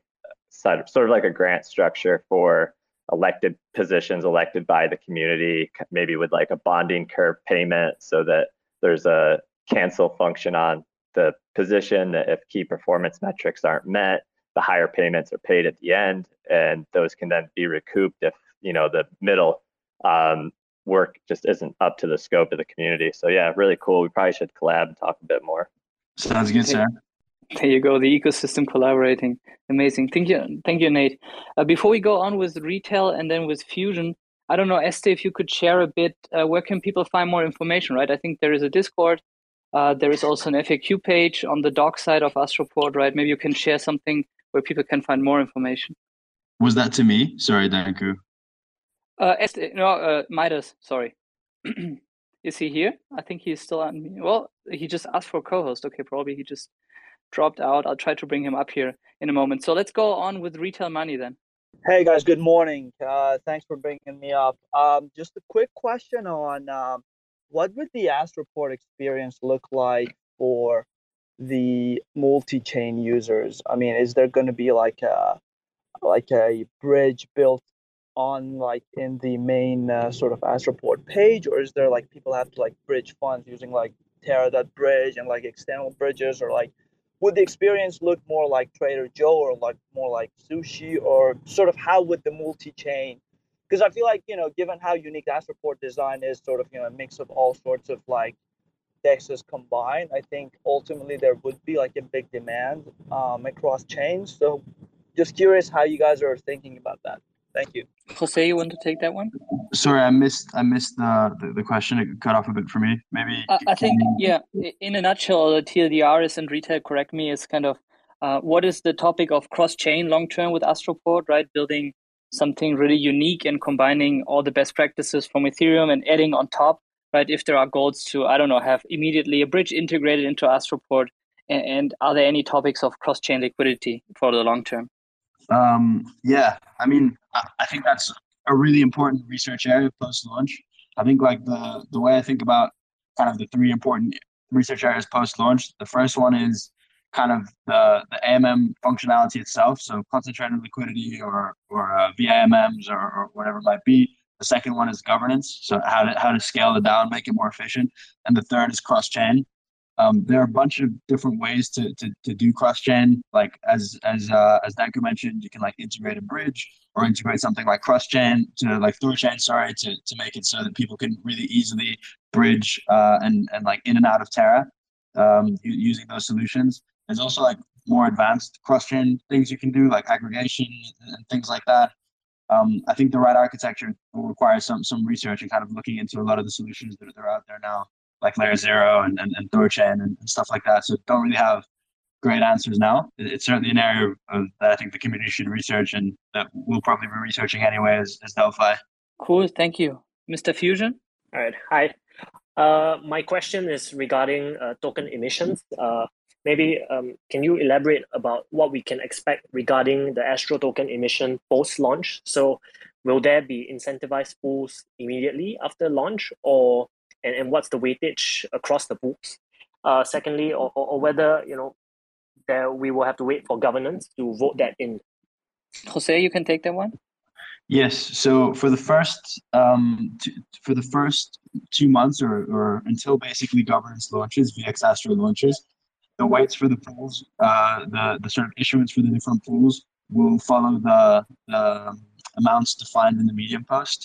sort of like a grant structure for elected positions elected by the community, maybe with like a bonding curve payment so that there's a cancel function on the position that if key performance metrics aren't met, the higher payments are paid at the end, and those can then be recouped if you know the middle um, work just isn't up to the scope of the community. So yeah, really cool. We probably should collab and talk a bit more. Sounds good, sir. There you go, the ecosystem collaborating. Amazing. Thank you, thank you, Nate. Uh, before we go on with retail and then with fusion, I don't know, Esther, if you could share a bit, uh, where can people find more information? Right, I think there is a Discord. Uh, there is also an FAQ page on the doc side of Astroport, right? Maybe you can share something where people can find more information. Was that to me? Sorry, Danku. Uh, no, uh, Midas, sorry. [clears throat] Is he here? I think he's still on. Well, he just asked for a co-host. Okay, probably he just dropped out. I'll try to bring him up here in a moment. So let's go on with retail money then. Hey guys, good morning. Uh, thanks for bringing me up. Um, just a quick question on um, what would the Astroport experience look like for the multi-chain users? I mean, is there going to be like a like a bridge built on like in the main uh, sort of Astroport page, or is there like people have to like bridge funds using like Terra that bridge and like external bridges, or like would the experience look more like Trader Joe or like more like sushi, or sort of how would the multi-chain? Because I feel like you know, given how unique Astroport design is, sort of you know a mix of all sorts of like dexes combined, I think ultimately there would be like a big demand um, across chains. So just curious how you guys are thinking about that. Thank you. Jose, you want to take that one? Sorry, I missed I missed the the, the question. It cut off a bit for me. Maybe. Uh, I think yeah. In a nutshell, the TLDR is and retail. Correct me. Is kind of uh, what is the topic of cross chain long term with Astroport, right? Building something really unique and combining all the best practices from Ethereum and adding on top, right? If there are goals to I don't know have immediately a bridge integrated into Astroport, and, and are there any topics of cross chain liquidity for the long term? Um, yeah, I mean, I think that's a really important research area post launch. I think like the the way I think about kind of the three important research areas post launch. The first one is kind of the the AMM functionality itself, so concentrated liquidity or or uh, VIMMs or, or whatever it might be. The second one is governance, so how to how to scale it down, make it more efficient, and the third is cross chain. Um, there are a bunch of different ways to, to, to do cross chain. Like as as uh, as Danku mentioned, you can like integrate a bridge or integrate something like cross chain to like Thorchain, sorry, to, to make it so that people can really easily bridge uh, and and like in and out of Terra um, using those solutions. There's also like more advanced cross chain things you can do, like aggregation and things like that. Um, I think the right architecture will require some some research and kind of looking into a lot of the solutions that are out there now, like Layer Zero and and, and Thorchain and, and stuff like that. So don't really have great answers now. It's certainly an area of, that I think the community should research and that we'll probably be researching anyway as, as Delphi. Cool, thank you. Mr. Fusion? All right, hi. Uh, my question is regarding uh, token emissions. Uh, maybe um, can you elaborate about what we can expect regarding the Astro token emission post launch? So, will there be incentivized pools immediately after launch, or and, and what's the weightage across the pools? Uh, secondly, or, or, whether you know there we will have to wait for governance to vote that in. Jose, you can take that one. Yes. So for the first um, two, for the first two months, or, or until basically governance launches, VX Astro launches, the weights for the pools, uh, the the sort of issuance for the different pools will follow the the amounts defined in the medium post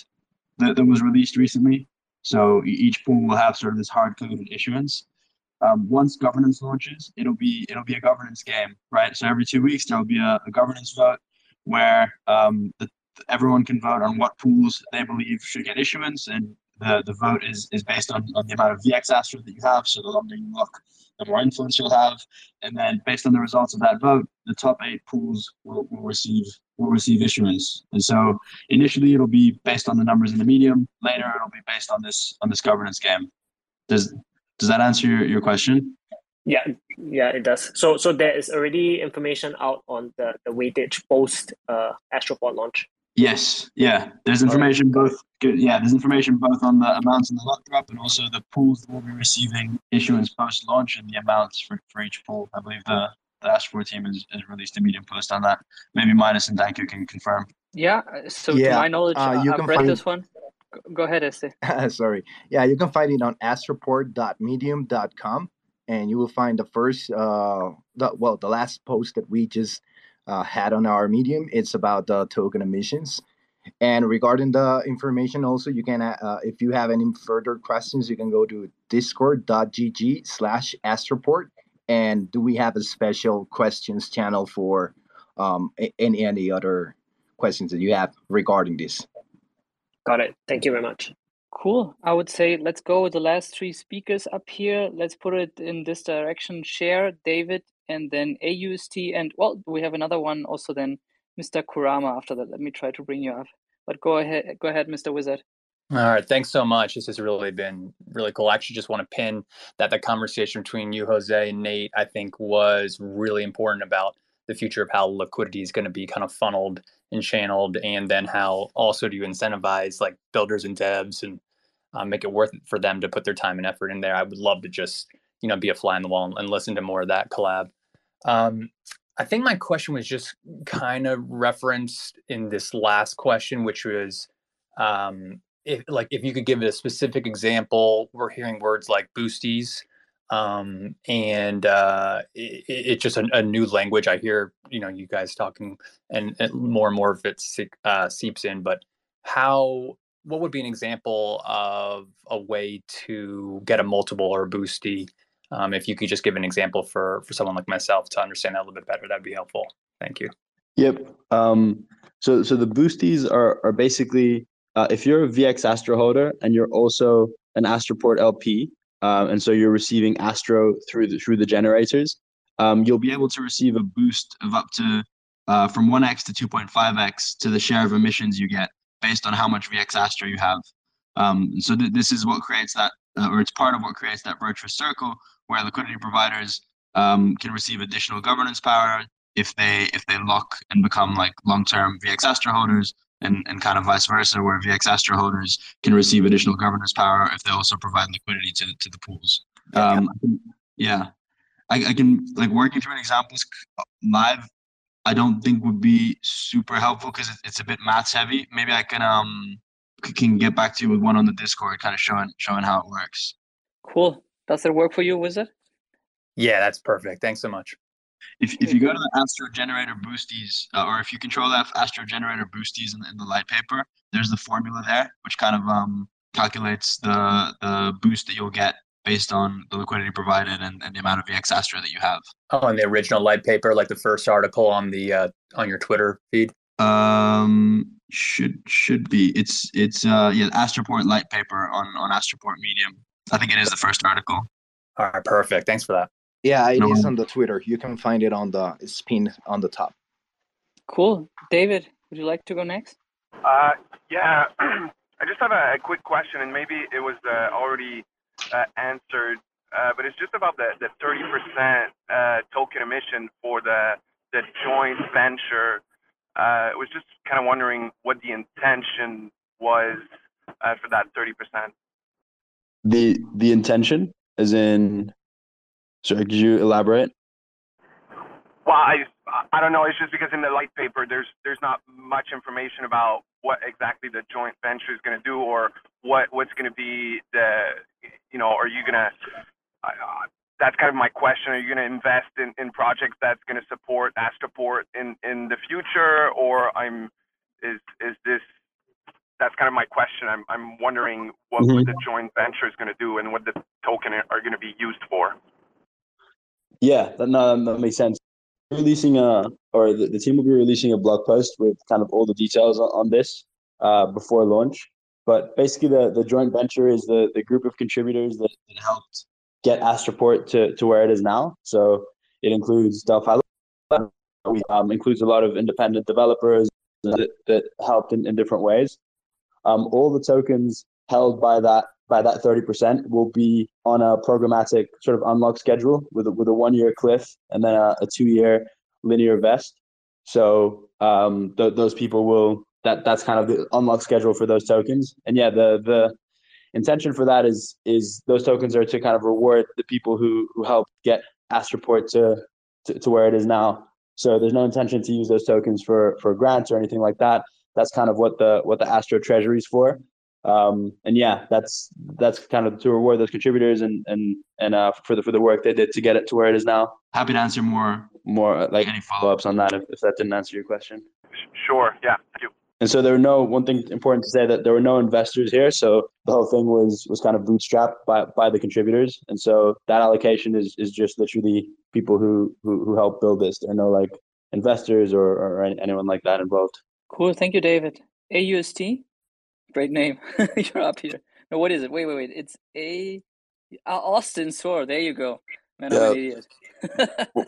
that, that was released recently. So each pool will have sort of this hard coded issuance. Um, once governance launches, it'll be it'll be a governance game, right? So every two weeks there will be a, a governance vote where um, the, everyone can vote on what pools they believe should get issuance, and the, the vote is, is based on, on the amount of VX Astro that you have. So the longer you look, the more influence you'll have, and then based on the results of that vote, the top eight pools will, will receive will receive issuance. And so initially it'll be based on the numbers in the medium. Later it'll be based on this on this governance game. Does does that answer your, your question? Yeah, yeah, it does. So so there is already information out on the, the weightage post uh, Astroport launch. Yes, yeah. There's information both. Good. Yeah, there's information both on the amounts in the lock drop and also the pools that will be receiving issuance post launch and the amounts for, for each pool. I believe the the Astro team has, has released a medium post on that. Maybe Midas and Danku can confirm. Yeah. So yeah. to my knowledge, uh, you I've read find... this one. Go ahead, Este. [laughs] Sorry. Yeah, you can find it on astroport.medium.com, and you will find the first, uh, the, well, the last post that we just uh, had on our Medium. It's about the token emissions. And regarding the information, also you can, uh, if you have any further questions, you can go to discord.gg slash astroport. And do we have a special questions channel for um, any any other questions that you have regarding this? Got it. Thank you very much. Cool. I would say let's go with the last three speakers up here. Let's put it in this direction. Share, David, and then AUST. And well, we have another one also then Mr. Kurama after that. Let me try to bring you up. But go ahead, go ahead, Mr. Wizard. All right, thanks so much. This has really been really cool. I actually just want to pin that the conversation between you, Jose, and Nate, I think was really important about the future of how liquidity is going to be kind of funneled and channeled, and then how also do you incentivize like builders and devs and uh, make it worth it for them to put their time and effort in there. I would love to just you know be a fly in the wall and listen to more of that collab. Um, I think my question was just kind of referenced in this last question, which was um, if like if you could give it a specific example. We're hearing words like boosties um, and uh, it, it's just a, a, new language. I hear you know you guys talking, and, and more and more of it uh, seeps in. But how? What would be an example of a way to get a multiple or a boosty? Um, if you could just give an example for for someone like myself to understand that a little bit better, that'd be helpful. Thank you. Yep. Um, so so the boosties are are basically uh, if you're a VX Astro holder and you're also an Astroport LP, um, and so you're receiving Astro through the through the generators. Um, you'll be able to receive a boost of up to uh, from 1x to 2.5x to the share of emissions you get based on how much VX Astro you have. Um, so th- this is what creates that, uh, or it's part of what creates that virtuous circle where liquidity providers um, can receive additional governance power if they if they lock and become like long-term VX Astro holders, and, and kind of vice versa, where VX Astro holders can receive additional governance power if they also provide liquidity to, to the pools. Um, yeah, I, I can like working through an examples live. I don't think would be super helpful because it's a bit maths heavy. Maybe I can um can get back to you with one on the Discord, kind of showing showing how it works. Cool. Does that work for you, Wizard? Yeah, that's perfect. Thanks so much. If, if you go to the Astro Generator Boosties, uh, or if you control that Astro Generator Boosties in the, in the light paper, there's the formula there, which kind of um, calculates the the boost that you'll get based on the liquidity provided and, and the amount of VX Astro that you have. Oh, and the original light paper, like the first article on the uh, on your Twitter feed. Um, should should be. It's it's uh yeah Astroport light paper on on Astroport Medium. I think it is the first article. All right, perfect. Thanks for that. Yeah, it No is on the Twitter. You can find it on the it's pinned on the top. Cool. David, would you like to go next? Uh, yeah, [clears throat] I just have a, a quick question, and maybe it was uh, already uh, answered, uh, but it's just about the, the 30% uh, token emission for the, the joint venture. Uh, I was just kind of wondering what the intention was uh, for that 30%. The the intention, as in, sorry, could you elaborate? Well, I I don't know. It's just because in the light paper, there's there's not much information about what exactly the joint venture is going to do or what what's going to be the you know are you going to uh, that's kind of my question. Are you going to invest in, in projects that's going to support Astroport in, in the future, or I'm is is this that's kind of my question. I'm I'm wondering what Mhm. the joint venture is going to do and what the token are going to be used for. Yeah, that, no, that makes sense. Releasing a, or the, the team will be releasing a blog post with kind of all the details on, on this uh, before launch. But basically, the, the joint venture is the, the group of contributors that, that helped get Astroport to, to where it is now. So it includes Delphi, um, includes a lot of independent developers that, that helped in, in different ways. Um, all the tokens held by that by that 30% will be on a programmatic sort of unlock schedule with a, with a one year cliff and then a, a two year linear vest. So um, th- those people will that that's kind of the unlock schedule for those tokens. And yeah, the the intention for that is is those tokens are to kind of reward the people who who helped get Astroport to, to to where it is now. So there's no intention to use those tokens for for grants or anything like that. That's kind of what the what the Astro Treasury is for. Um, and yeah, that's that's kind of to reward those contributors and and and uh, for the for the work they did to get it to where it is now. Happy to answer more more uh, like any follow ups on that if, if that didn't answer your question. Sure. Yeah. Thank you. And so there were no one thing important to say that there were no investors here. So the whole thing was was kind of bootstrapped by by the contributors. And so that allocation is is just literally people who who, who helped build this. There are no like investors or, or anyone like that involved. Cool. Thank you, David. AUST. Great name. [laughs] You're up here. No, what is it? Wait, wait, wait. It's a Austin Soar. There you go. Man, I'm an idiot.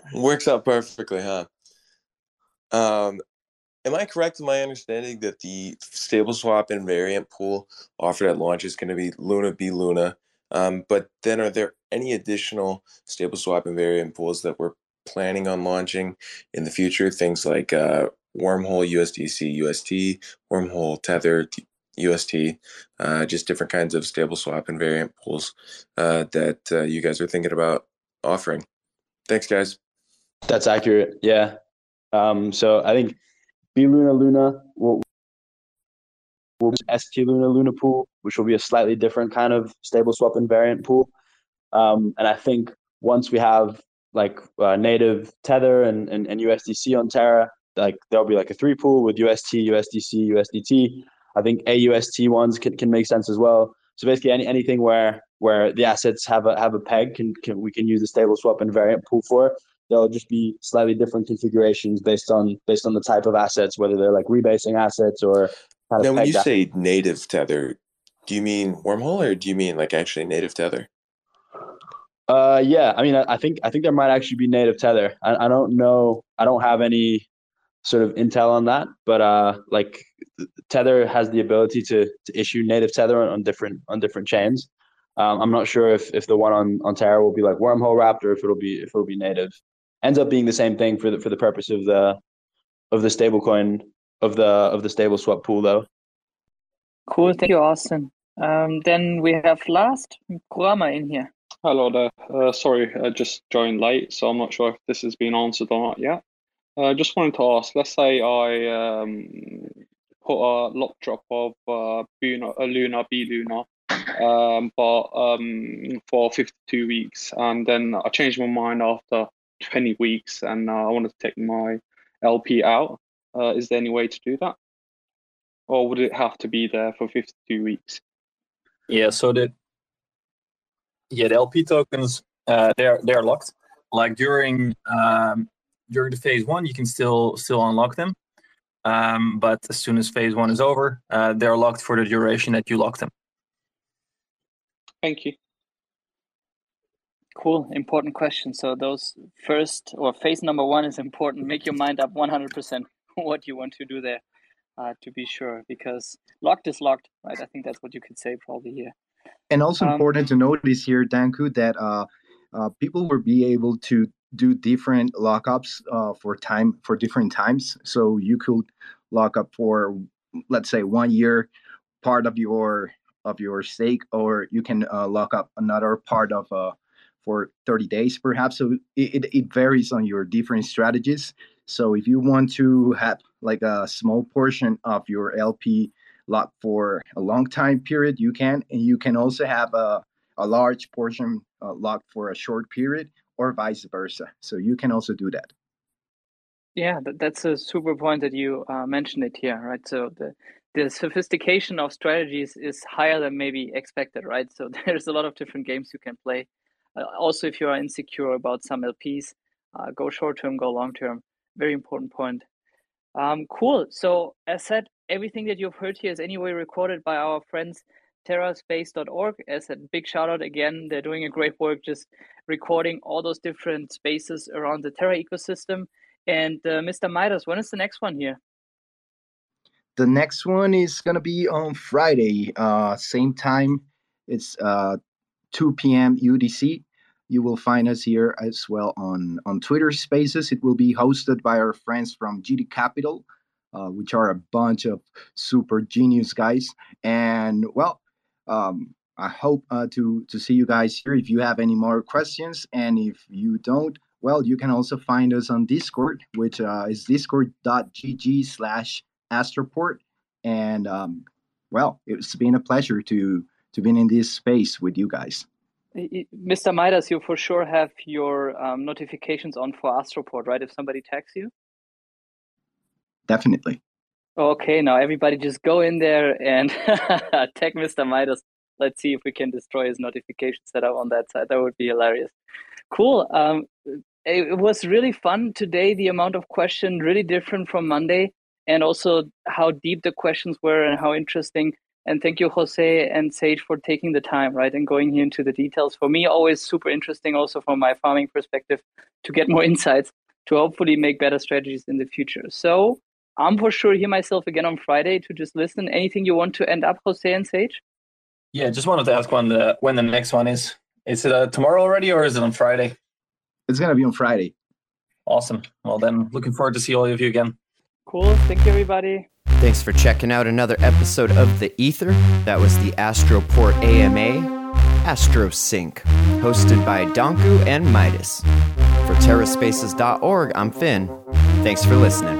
[laughs] Works out perfectly, huh? Um, am I correct in my understanding that the stable swap invariant pool offered at launch is going to be Luna B Luna? Um, but then are there any additional stable swap invariant pools that we're planning on launching in the future? Things like uh, Wormhole USDC UST, Wormhole Tether UST, uh, just different kinds of stable swap invariant pools uh, that uh, you guys are thinking about offering. Thanks, guys. That's accurate. Yeah. Um, so I think B Luna Luna will be ST Luna Luna pool, which will be a slightly different kind of stable swap invariant pool. Um, and I think once we have like uh, native Tether and, and, and USDC on Terra, like there'll be like a three pool with UST, USDC, USDT. I think AUST ones can, can make sense as well. So basically, any anything where where the assets have a have a peg can, can we can use the stable swap invariant pool for. There'll just be slightly different configurations based on based on the type of assets, whether they're like rebasing assets or kind of Now, when you pegged say native tether, do you mean wormhole or do you mean like actually native tether? Uh, yeah. I mean, I, I think I think there might actually be native tether. I, I don't know. I don't have any sort of intel on that, but uh, like tether has the ability to to issue native tether on, on different on different chains. Um, I'm not sure if if the one on on Terra will be like wormhole wrapped or if it'll be if it'll be native. Ends up being the same thing for the for the purpose of the of the stablecoin of the of the stable swap pool though. Cool, thank you, Austin. Um, then we have last Kurama in here. Hello there. Uh, sorry, I just joined late, so I'm not sure if this has been answered or not yet. I uh, just wanted to ask. Let's say I um, put a lock drop of uh, uh, Luna B Luna, um, but um, for 52 weeks, and then I changed my mind after 20 weeks, and uh, I wanted to take my LP out. Uh, is there any way to do that, or would it have to be there for 52 weeks? Yeah, so the yeah the LP tokens uh, they're they're locked. Like during um, during the phase one, you can still still unlock them, um, but as soon as phase one is over, uh, they're locked for the duration that you lock them. Thank you. Cool, important question. So those first or phase number one is important. Make your mind up 100% [laughs] what you want to do there, uh, to be sure, because locked is locked, right? I think that's what you could say probably here. And also Um, important to notice here, Danku, that uh, uh, people will be able to do different lockups uh, for time for different times. So you could lock up for, let's say, one year part of your of your stake, or you can uh, lock up another part of uh, for 30 days, perhaps. So it, it, it varies on your different strategies. So if you want to have like a small portion of your LP locked for a long time period, you can, and you can also have a, a large portion uh, locked for a short period, or vice versa. So you can also do that. Yeah, that, that's a super point that you uh, mentioned it here, right? So the the sophistication of strategies is higher than maybe expected, right? So [laughs] there's a lot of different games you can play. Uh, also, if you are insecure about some LPs, uh, go short term, go long term. Very important point. Um, cool. So, as said, everything that you've heard here is anyway recorded by our friends terraspace.org. As a big shout out again, they're doing a great work just recording all those different spaces around the Terra ecosystem. And uh, Mr. Midas, when is the next one here? The next one is gonna be on Friday, uh, same time. It's uh, 2 p.m. UTC. You will find us here as well on on Twitter Spaces. It will be hosted by our friends from GD Capital, uh, which are a bunch of super genius guys. And well, um, I hope uh, to to see you guys here. If you have any more questions, and if you don't, well, you can also find us on Discord, which uh, is discord.gg slash astroport. And um, well, it's been a pleasure to to be in this space with you guys. Mr. Midas, you for sure have your um, notifications on for Astroport, right? If somebody tags you. Definitely. Okay, now everybody just go in there and [laughs] tag Mr. Midas. Let's see if we can destroy his notification setup on that side. That would be hilarious. Cool. Um, it, was really fun today. The amount of question really different from Monday, and also how deep the questions were and how interesting. And thank you, Jose and Sage, for taking the time, right, and going into the details. For me, always super interesting, also from my farming perspective, to get more [laughs] insights to hopefully make better strategies in the future. So I'm for sure here myself again on Friday to just listen. Anything you want to end up, Jose and Sage? Yeah, just wanted to ask when the when the next one is. Is it uh, tomorrow already, or is it on Friday? It's gonna be on Friday. Awesome. Well, then, looking forward to see all of you again. Cool. Thank you, everybody. Thanks for checking out another episode of The Ether. That was the Astroport AMA AstroSync, hosted by Danku and Midas. For TerraSpaces.org, I'm Finn. Thanks for listening.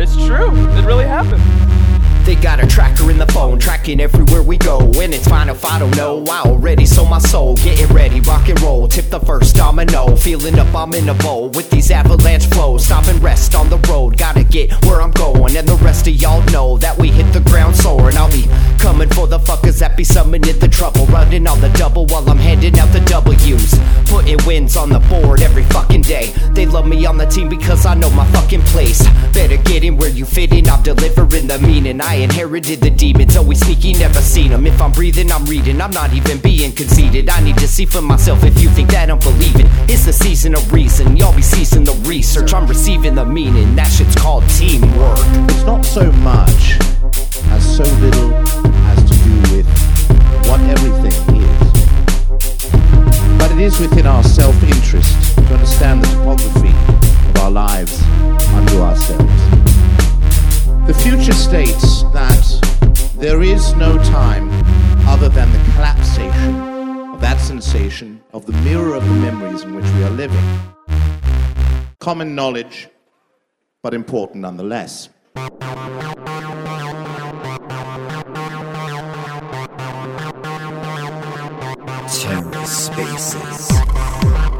Really happened. They got a tracker in the phone, tracking everywhere we go. And it's fine if I don't know. I already sold my soul. Getting ready, rock and roll. Tip the first domino. Feeling up, I'm in a bowl with these avalanche flows. Stop and rest on the road. Gotta get where I'm going. And the rest of y'all know that we hit the ground soaring. I'll be coming for the fuckers that be summoning the trouble. Running on the double while I'm handing out the W's. Putting wins on the board every fucking day. They love me on the team because I know my fucking place. Better get in where you fit in. I'm delivering the meaning. I inherited the demons, always sneaky, never seen them. If I'm breathing, I'm reading. I'm not even being conceited. I need to see for myself if you think that I'm believing. It's the season of reason. Y'all be ceasing the research. I'm receiving the meaning. That shit's called teamwork. It's not so much as so little as to do with what everything is. But it is within our self interest to understand the topography of our lives unto ourselves. The future states that there is no time other than the collapsation of that sensation of the mirror of the memories in which we are living. Common knowledge, but important nonetheless. Terra Spaces.